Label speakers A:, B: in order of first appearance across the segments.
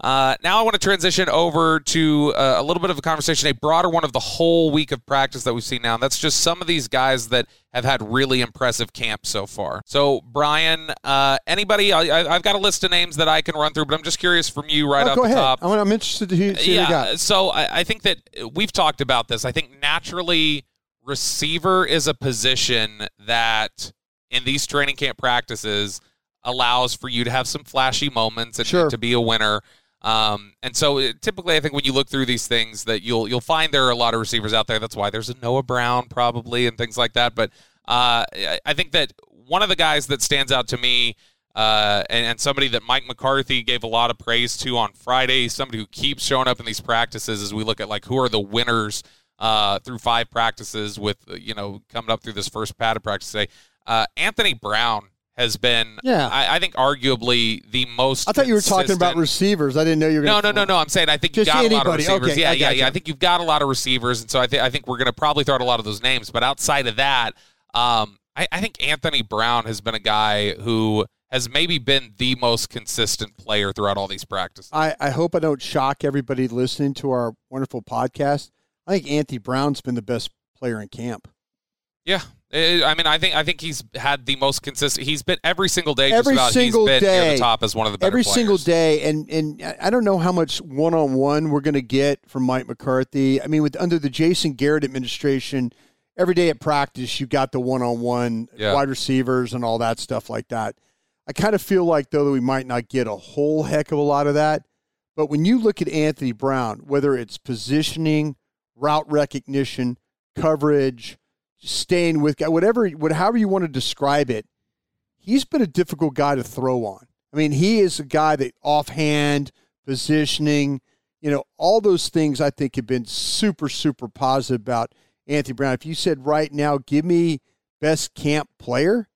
A: Uh, now I want to transition over to uh, a little bit of a conversation, a broader one of the whole week of practice that we've seen now. And that's just some of these guys that have had really impressive camps so far. So, Brian, uh, anybody? I, have got a list of names that I can run through, but I'm just curious from you right
B: oh,
A: off
B: go
A: the
B: ahead.
A: top.
B: I'm interested to hear, see
A: yeah, So I, I think that we've talked about this. I think naturally, receiver is a position that in these training camp practices allows for you to have some flashy moments and,
B: sure.
A: and to be a winner. Um, and so it, typically, I think when you look through these things, that you'll you'll find there are a lot of receivers out there. That's why there's a Noah Brown probably and things like that. But uh, I think that one of the guys that stands out to me. Uh, and, and, somebody that Mike McCarthy gave a lot of praise to on Friday, somebody who keeps showing up in these practices as we look at like who are the winners uh, through five practices with you know coming up through this first padded practice today. Uh, Anthony Brown has been,
B: yeah.
A: I, I, think, arguably the most.
B: I thought you were talking about receivers. I didn't know you were.
A: No, no, no, no. I'm saying I think you've got
B: anybody.
A: a lot of receivers.
B: Okay,
A: yeah, yeah,
B: you.
A: yeah. I think you've got a lot of receivers, and so I think I think we're going to probably throw out a lot of those names. But outside of that, um, I, I think Anthony Brown has been a guy who has maybe been the most consistent player throughout all these practices.
B: I, I hope I don't shock everybody listening to our wonderful podcast. I think Anthony Brown's been the best player in camp.
A: Yeah, I mean, I think I think he's had the most consistent. He's been every single day.
B: Every
A: about,
B: single
A: he's been
B: day,
A: near the top as one of the better
B: every
A: players.
B: single day, and and I don't know how much one on one we're going to get from Mike McCarthy. I mean, with under the Jason Garrett administration, every day at practice you got the one on one wide receivers and all that stuff like that. I kind of feel like though that we might not get a whole heck of a lot of that, but when you look at Anthony Brown, whether it's positioning, route recognition, coverage staying with whatever, whatever you want to describe it, he's been a difficult guy to throw on. I mean, he is a guy that offhand positioning, you know, all those things I think have been super, super positive about Anthony Brown. If you said right now, give me best camp player,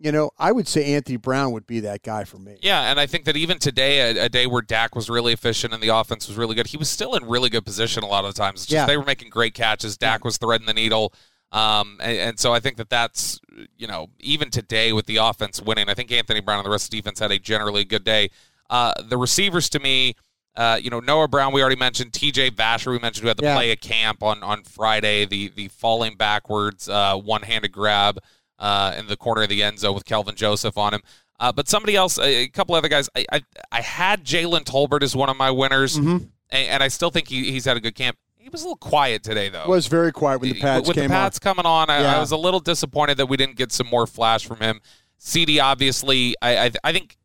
B: you know, I would say Anthony Brown would be that guy for me.
A: Yeah, and I think that even today, a, a, day where Dak was really efficient and the offense was really good, he was still in really good position a lot of the times. Just
B: Yeah.
A: they were making great catches. Dak was threading the needle. Um, and, and so I think that that's, you know, even today with the offense winning, I think Anthony Brown and the rest of the defense had a generally good day. Uh, the receivers to me, uh, you know, Noah Brown, we already mentioned. TJ Vasher, we mentioned, who had to
B: Yeah.
A: play a camp on, on Friday, the, the falling backwards, uh, one handed grab uh, in the corner of the end zone with Kelvin Joseph on him. Uh, but somebody else, a, a couple other guys, I, I, I had Jalen Tolbert as one of my winners,
B: Mhm.
A: and, and I still think he, he's had a good camp. He was a little quiet today, though.
B: Was very quiet when the pads
A: with
B: came
A: the Pats coming on, I,
B: Yeah.
A: I was a little disappointed that we didn't get some more flash from him. CD, obviously, I I, I think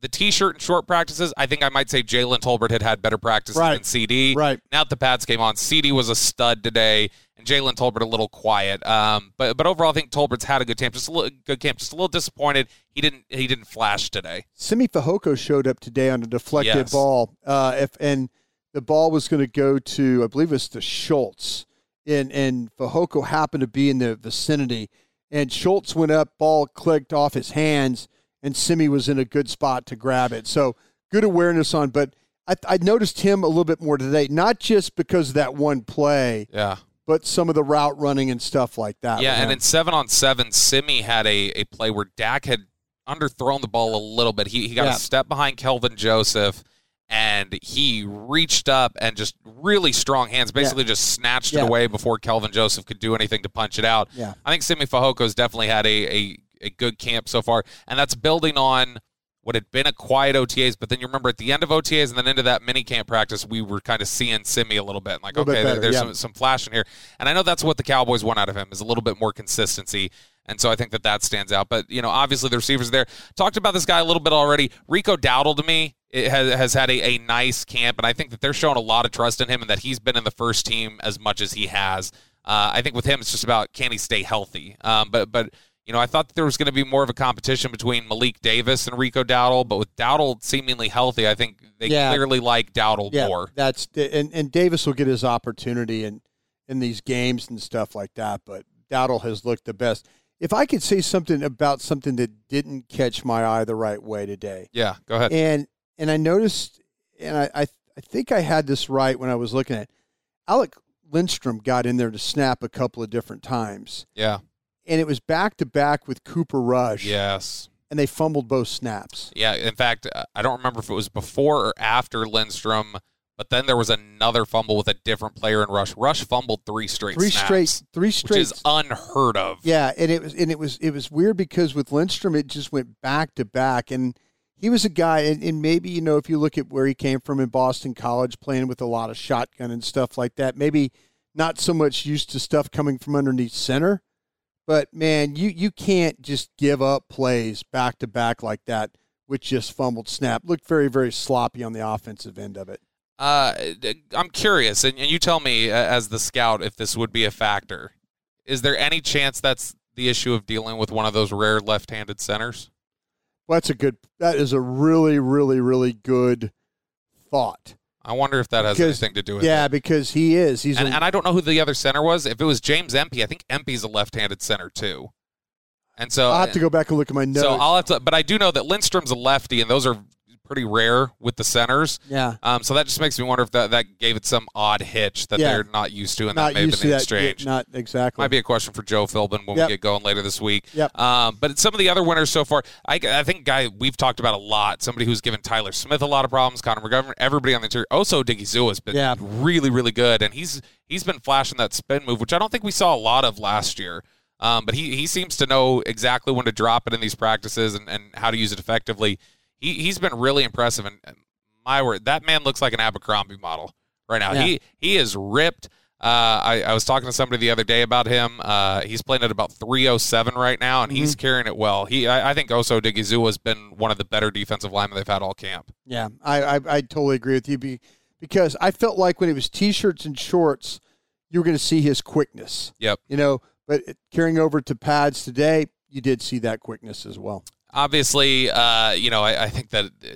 A: the T-shirt and short practices. I think I might say Jalen Tolbert had had better practices
B: Right.
A: than CD.
B: Right.
A: Now that the pads came on, CD was a stud today, and Jalen Tolbert a little quiet. Um, but but overall, I think Tolbert's had a good camp. Just a little good camp. Just a little disappointed he didn't he didn't flash today.
B: Simi Fehoko showed up today on a deflected
A: Yes.
B: ball. Uh, if and the ball was going to go to, I believe it's to Schultz, and and Fehoko happened to be in the vicinity, and Schultz went up, ball clicked off his hands, and Simi was in a good spot to grab it. So good awareness on, but I, I noticed him a little bit more today, not just because of that one play,
A: Yeah.
B: but some of the route running and stuff like that.
A: Yeah, and in seven on seven, Simi had a, a play where Dak had underthrown the ball a little bit. He, he got
B: Yeah.
A: a step behind Kelvin Joseph, and he reached up and just really strong hands, basically just snatched
B: Yeah.
A: it away before Kelvin Joseph could do anything to punch it out.
B: Yeah.
A: I think Simi Fehoko's definitely had a, a, a good camp so far, and that's building on what had been a quiet OTAs, but then you remember at the end of OTAs and then into that mini camp practice, we were kind of seeing Simi a little bit. Like,
B: little
A: okay,
B: bit better,
A: there's
B: yeah.
A: some, some flash in here. And I know that's what the Cowboys want out of him is a little bit more consistency. And so I think that that stands out. But, you know, obviously the receivers there. Talked about this guy a little bit already. Rico Dowdle to me it has, has had a, a nice camp, and I think that they're showing a lot of trust in him and that he's been in the first team as much as he has. Uh, I think with him, it's just about can he stay healthy. Um, but, but, you know, I thought that there was going to be more of a competition between Malik Davis and Rico Dowdle, but with Dowdle seemingly healthy, I think they
B: Yeah.
A: clearly like Dowdle
B: Yeah,
A: more.
B: that's and and Davis will get his opportunity in in these games and stuff like that. But Dowdle has looked the best. If I could say something about something that didn't catch my eye the right way today,
A: Yeah, go ahead.
B: and and I noticed, and I I, I think I had this right when I was looking at it. Alec Lindstrom got in there to snap a couple of different times,
A: Yeah.
B: and it was back to back with Cooper Rush.
A: Yes.
B: and they fumbled both snaps.
A: Yeah. In fact, I don't remember if it was before or after Lindstrom, but then there was another fumble with a different player in Rush. Rush fumbled three straight
B: Three
A: snaps,
B: straight, three
A: which
B: straight
A: is unheard of.
B: Yeah, and it was and it was it was weird because with Lindstrom it just went back to back, and he was a guy, and, and maybe you know if you look at where he came from in Boston College, playing with a lot of shotgun and stuff like that, maybe not so much used to stuff coming from underneath center, but man, you you can't just give up plays back to back like that which just fumbled snap. Looked very very sloppy on the offensive end of it.
A: Uh, I'm curious, and and you tell me uh, as the scout if this would be a factor. Is there any chance that's the issue of dealing with one of those rare left-handed centers?
B: Well, that's a good. That is a really really really good thought.
A: I wonder if that has
B: Because-
A: anything to do with
B: Yeah,
A: it.
B: because he is. He's
A: And,
B: a,
A: and I don't know who the other center was. If it was James Empey, I think Empey's a left-handed center too. And so
B: I'll have to go back and look at my notes.
A: So I'll have to, but I do know that Lindstrom's a lefty, and those are pretty rare with the centers.
B: yeah,
A: Um, so that just makes me wonder if that, that gave it some odd hitch that
B: Yeah.
A: they're not used to, and
B: not
A: that may have been
B: that. Not exactly.
A: Might be a question for Joe Philbin when
B: Yep.
A: we get going later this week.
B: Yep.
A: Um, but some of the other winners so far, I, I think guy we've talked about a lot. Somebody who's given Tyler Smith a lot of problems, Connor McGovern, everybody on the interior. Also, Diggy Zoo has been
B: Yeah.
A: really, really good, and he's he's been flashing that spin move, which I don't think we saw a lot of last year. Um, but he he seems to know exactly when to drop it in these practices and, and how to use it effectively. He he's been really impressive, and and my word, that man looks like an Abercrombie model right now.
B: Yeah.
A: He he is ripped. Uh, I, I was talking to somebody the other day about him. Uh, he's playing at about 307 right now, and
B: Mm-hmm.
A: he's carrying it well. He, I, I think Osa Odighizuwa has been one of the better defensive linemen they've had all camp.
B: yeah, I, I I totally agree with you be, because I felt like when it was t-shirts and shorts, you were going to see his quickness.
A: Yep.
B: You know, but carrying over to pads today, you did see that quickness as well.
A: Obviously, uh, you know, I, I think that uh,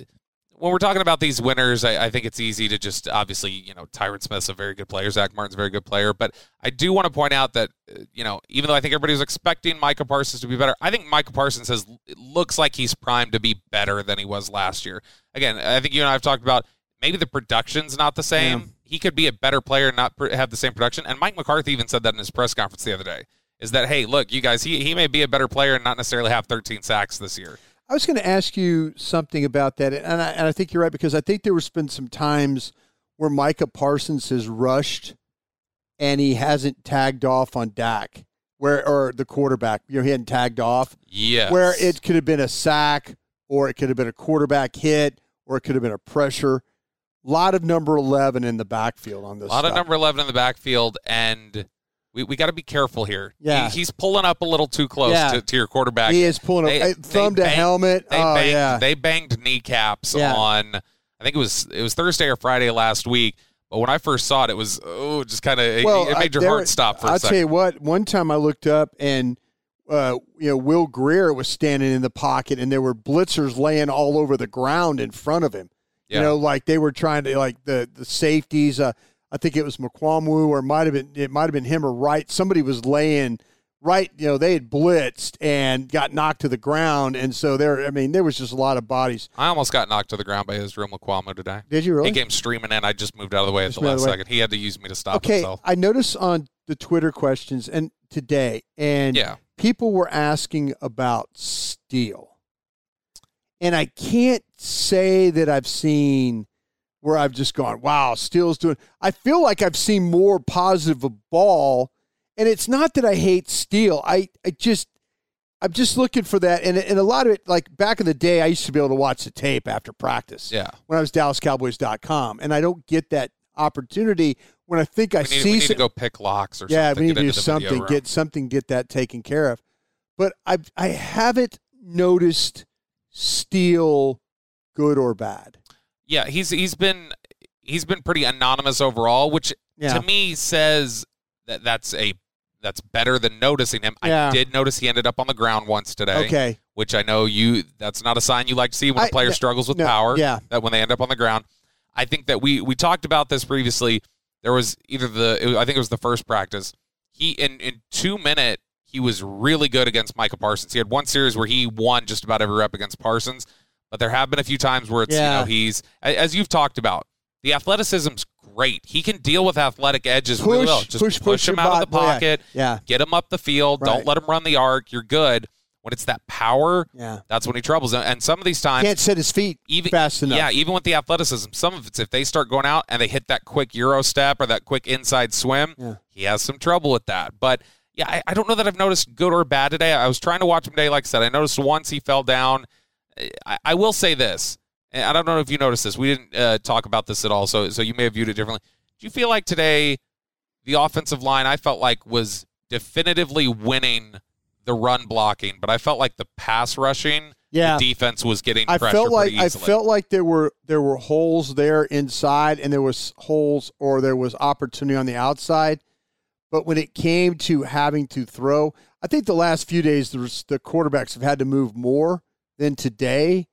A: when we're talking about these winners, I, I think it's easy to just obviously, you know, Tyron Smith's a very good player, Zack Martin's a very good player, but I do want to point out that, uh, you know, even though I think everybody was expecting Micah Parsons to be better, I think Micah Parsons has looks like he's primed to be better than he was last year. Again, I think you and I have talked about maybe the production's not the same.
B: Yeah.
A: He could be a better player and not pr- have the same production. And Mike McCarthy even said that in his press conference the other day. Is that hey, look, you guys, he he may be a better player and not necessarily have 13 sacks this year.
B: I was going to ask you something about that, and I, and I think you're right because I think there was been some times where Micah Parsons has rushed and he hasn't tagged off on Dak, where or the quarterback, you know, he hadn't tagged off,
A: Yes.
B: where it could have been a sack or it could have been a quarterback hit or it could have been a pressure. A lot of number eleven in the backfield on this.
A: a lot of number 11 in the backfield, and we, we got to be careful here.
B: Yeah.
A: He- he's pulling up a little too close
B: Yeah.
A: to, to your quarterback.
B: He is pulling
A: They-
B: a
A: they
B: thumb to
A: banged-
B: helmet.
A: They
B: oh
A: banged,
B: yeah,
A: they banged kneecaps
B: Yeah.
A: on. I think it was it was Thursday or Friday last week. But when I first saw it, it was oh, just kind of
B: well,
A: it, it
B: I-
A: made your
B: there-
A: heart stop for a
B: I'll
A: second.
B: tell you what. One time I looked up and uh, you know Will Grier was standing in the pocket, and there were blitzers laying all over the ground in front of him.
A: Yeah.
B: You know, like they were trying to like the the safeties. Uh, I think it was Mukuamu, or it might have been it might have been him or Wright. Somebody was laying right. You know, they had blitzed and got knocked to the ground, and so there. I mean, there was just a lot of bodies.
A: I almost got knocked to the ground by Israel Mukuamu today.
B: Did you really?
A: He came streaming in. I just moved out of the way at
B: Just
A: the
B: moved out of
A: last
B: the
A: second. He had to use me to stop
B: okay,
A: himself.
B: I noticed on the Twitter questions and today, and
A: Yeah.
B: people were asking about Steele. And I can't say that I've seen where I've just gone, wow, Steele's doing. I feel like I've seen more positive of ball. And it's not that I hate Steele. I, I just, I'm just looking for that, and and a lot of it, like back in the day, I used to be able to watch the tape after practice.
A: Yeah.
B: When I was DallasCowboys.com, and I don't get that opportunity when I think
A: we
B: I
A: need,
B: see.
A: we need to go pick locks or
B: yeah,
A: something.
B: we need
A: get
B: to do
A: into the video
B: something, get something, get that taken care of. But I I haven't noticed Steele good or bad.
A: Yeah, he's he's been he's been pretty anonymous overall, which
B: Yeah.
A: to me says that that's a that's better than noticing him.
B: Yeah.
A: I did notice he ended up on the ground once today.
B: Okay.
A: Which I know you that's not a sign you like to see when a
B: I-
A: player
B: no-
A: struggles with
B: no,
A: power.
B: yeah.
A: That when they end up on the ground. I think that we we talked about this previously. There was either the it was, I think it was the first practice. He in in two minute he was really good against Michael Parsons. He had one series where he won just about every rep against Parsons, but there have been a few times where it's
B: Yeah.
A: you know he's as you've talked about. The athleticism's great. He can deal with athletic edges really well. Just
B: push, push
A: him
B: your
A: out of the
B: bot- yeah,
A: pocket.
B: yeah.
A: Get him up the field.
B: Right.
A: Don't let him run the arc. You're good. When it's that power,
B: Yeah.
A: that's when he troubles. And- And some of these times,
B: Can't set his feet
A: even
B: fast enough.
A: Yeah, even with the athleticism, some of it's if they start going out and they hit that quick euro step or that quick inside swim,
B: Yeah.
A: he has some trouble with that. But yeah, I, I don't know that I've noticed good or bad today. I was trying to watch him today. Like I said, I noticed once he fell down. I, I will say this, and I don't know if you noticed this. We didn't uh, talk about this at all, so so you may have viewed it differently. Do you feel like today the offensive line I felt like was definitively winning the run blocking, but I felt like the pass rushing,
B: Yeah.
A: the defense was getting
B: I
A: pressure
B: felt like I felt like there were there were holes there inside, and there was holes or there was opportunity on the outside. But when it came to having to throw, I think the last few days the, the quarterbacks have had to move more than today.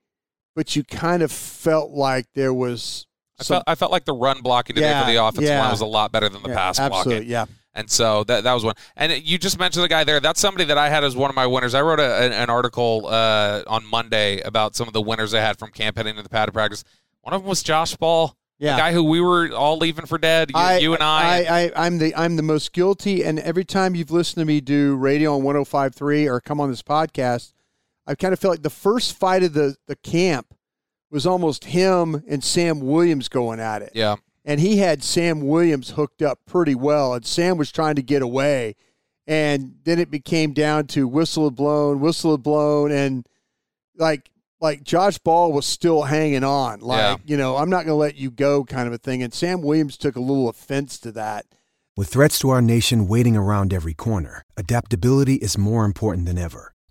B: But you kind of felt like there was
A: I
B: some,
A: felt, I felt like the run blocking today for the offensive
B: yeah.
A: line was a lot better than the
B: yeah,
A: pass
B: absolutely,
A: blocking.
B: yeah.
A: And so that that was one. And you just mentioned the guy there. That's somebody that I had as one of my winners. I wrote a, an, an article uh, on Monday about some of the winners I had from camp heading to the padded practice. One of them was Josh Ball,
B: Yeah.
A: the guy who we were all leaving for dead. You, you and I.
B: I, I, I'm the I'm the most guilty. And every time you've listened to me do radio on 105.3 or come on this podcast, I kind of felt like the first fight of the the camp was almost him and Sam Williams going at it.
A: yeah.
B: And he had Sam Williams hooked up pretty well, and Sam was trying to get away. And then it became down to whistle had blown, whistle had blown, and like like Josh Ball was still hanging on. Like,
A: Yeah.
B: you know, I'm not gonna let you go kind of a thing. And Sam Williams took a little offense to that.
C: With threats to our nation waiting around every corner, adaptability is more important than ever.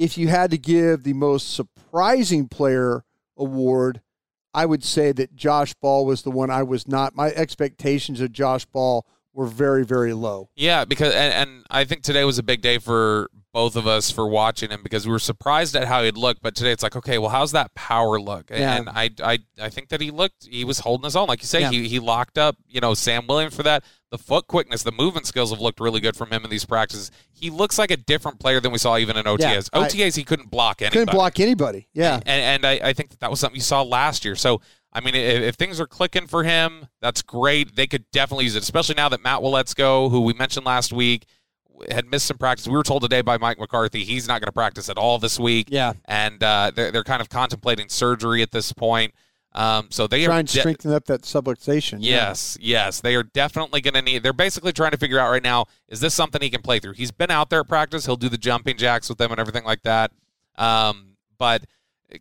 B: if you had to give the most surprising player award, I would say that Josh Ball was the one I was not. My expectations of Josh Ball were very, very low.
A: Yeah, because and, and I think today was a big day for both of us for watching him because we were surprised at how he'd looked. But today it's like, okay, well, how's that power look?
B: Yeah.
A: And I, I, I think that he looked, he was holding his own, like you say.
B: Yeah.
A: He, he locked up, you know, Sam Williams for that. The foot quickness, the movement skills have looked really good from him in these practices. He looks like a different player than we saw even in OTAs.
B: I-
A: OTAs, he couldn't block anybody.
B: Couldn't block anybody. Yeah.
A: And, and I, I think that, that was something you saw last year. So, I mean, if, if things are clicking for him, that's great. They could definitely use it, especially now that Matt Go, who we mentioned last week, had missed some practice. We were told today by Mike McCarthy he's not going to practice at all this week.
B: Yeah.
A: And uh, they're, they're kind of contemplating surgery at this point. Um, so they
B: Trying
A: are
B: to
A: de-
B: strengthen up that subluxation. yeah.
A: Yes, yes. They are definitely going to need. They're basically trying to figure out right now is this something he can play through? He's been out there at practice. He'll do the jumping jacks with them and everything like that. Um, but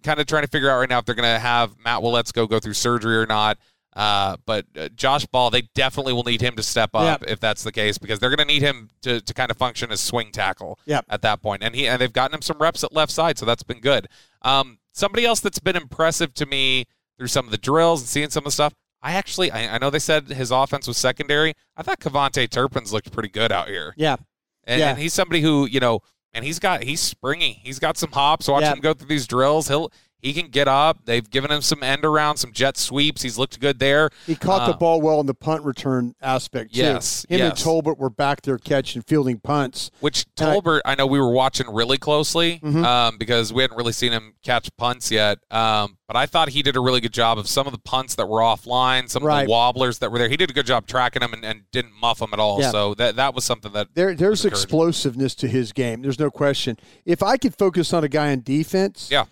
A: kind of trying to figure out right now if they're going to have Matt Waletzko go through surgery or not. Uh, but uh, Josh Ball, they definitely will need him to step up if that's the case because they're going to need him to, to kind of function as swing tackle
B: Yep.
A: at that point. And he and they've gotten him some reps at left side, so that's been good. Um, somebody else that's been impressive to me through some of the drills and seeing some of the stuff. I actually, I, I know they said his offense was secondary. I thought KaVontae Turpin's looked pretty good out here,
B: Yeah.
A: and,
B: Yeah.
A: and he's somebody who you know, and he's got he's springy. He's got some hops. Watch
B: Yeah.
A: him go through these drills. He'll he can get up. They've given him some end around, some jet sweeps. He's looked good there.
B: He caught uh, the ball well in the punt return aspect too.
A: Yes,
B: him
A: yes.
B: and Tolbert were back there catching fielding punts.
A: Which Tolbert, I, I, know we were watching really closely mm-hmm. um, because we hadn't really seen him catch punts yet. Um, but I thought he did a really good job of some of the punts that were offline, some
B: right.
A: of the wobblers that were there. He did a good job tracking them and, and didn't muff them at all.
B: Yeah.
A: So that that was something that
B: there, there's explosiveness to his game. There's no question. If I could focus on a guy on defense,
A: yeah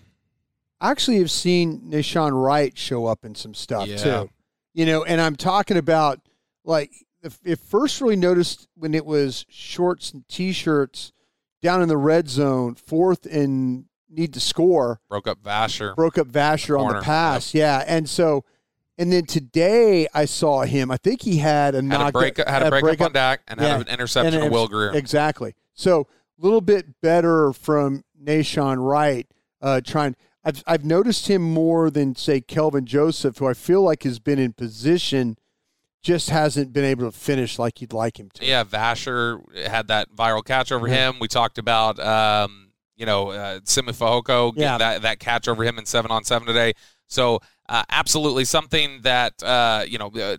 B: I actually have seen Nahshon Wright show up in some stuff
A: yeah.
B: too. You know, and I'm talking about like if first really noticed when it was shorts and t-shirts down in the red zone, fourth and need to score.
A: Broke up Vasher.
B: Broke up Vasher the on the pass. Yep. Yeah, and so. And then today I saw him. I think he had a
A: had a break, had a break, break up, on Dak and yeah, had an interception and of Will Grier.
B: Exactly. So a little bit better from Nahshon Wright, uh, trying. I've I've noticed him more than say Kelvin Joseph, who I feel like has been in position, just hasn't been able to finish like you'd like him to.
A: Yeah, Vasher had that viral catch over him. We talked about um, you know uh, Simi getting yeah. that that catch over him in seven on seven today. So uh, absolutely something that uh, you know. Uh,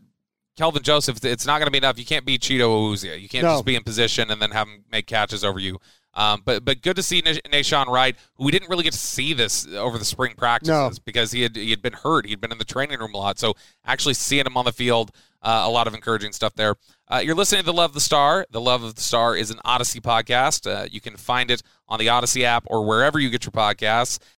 A: Kelvin Joseph, it's not going to be enough. You can't beat Chido Awuzie. You can't no. just be in position and then have him make catches over you. Um, but but good to see Nahshon Wright, who we didn't really get to see this over the spring practices
B: no.
A: because he had he had been hurt. He'd been in the training room a lot. So actually seeing him on the field, uh, a lot of encouraging stuff there. Uh, you're listening to the Love of the Star. The Love of the Star is an Odyssey podcast. Uh, you can find it on the Odyssey app or wherever you get your podcasts.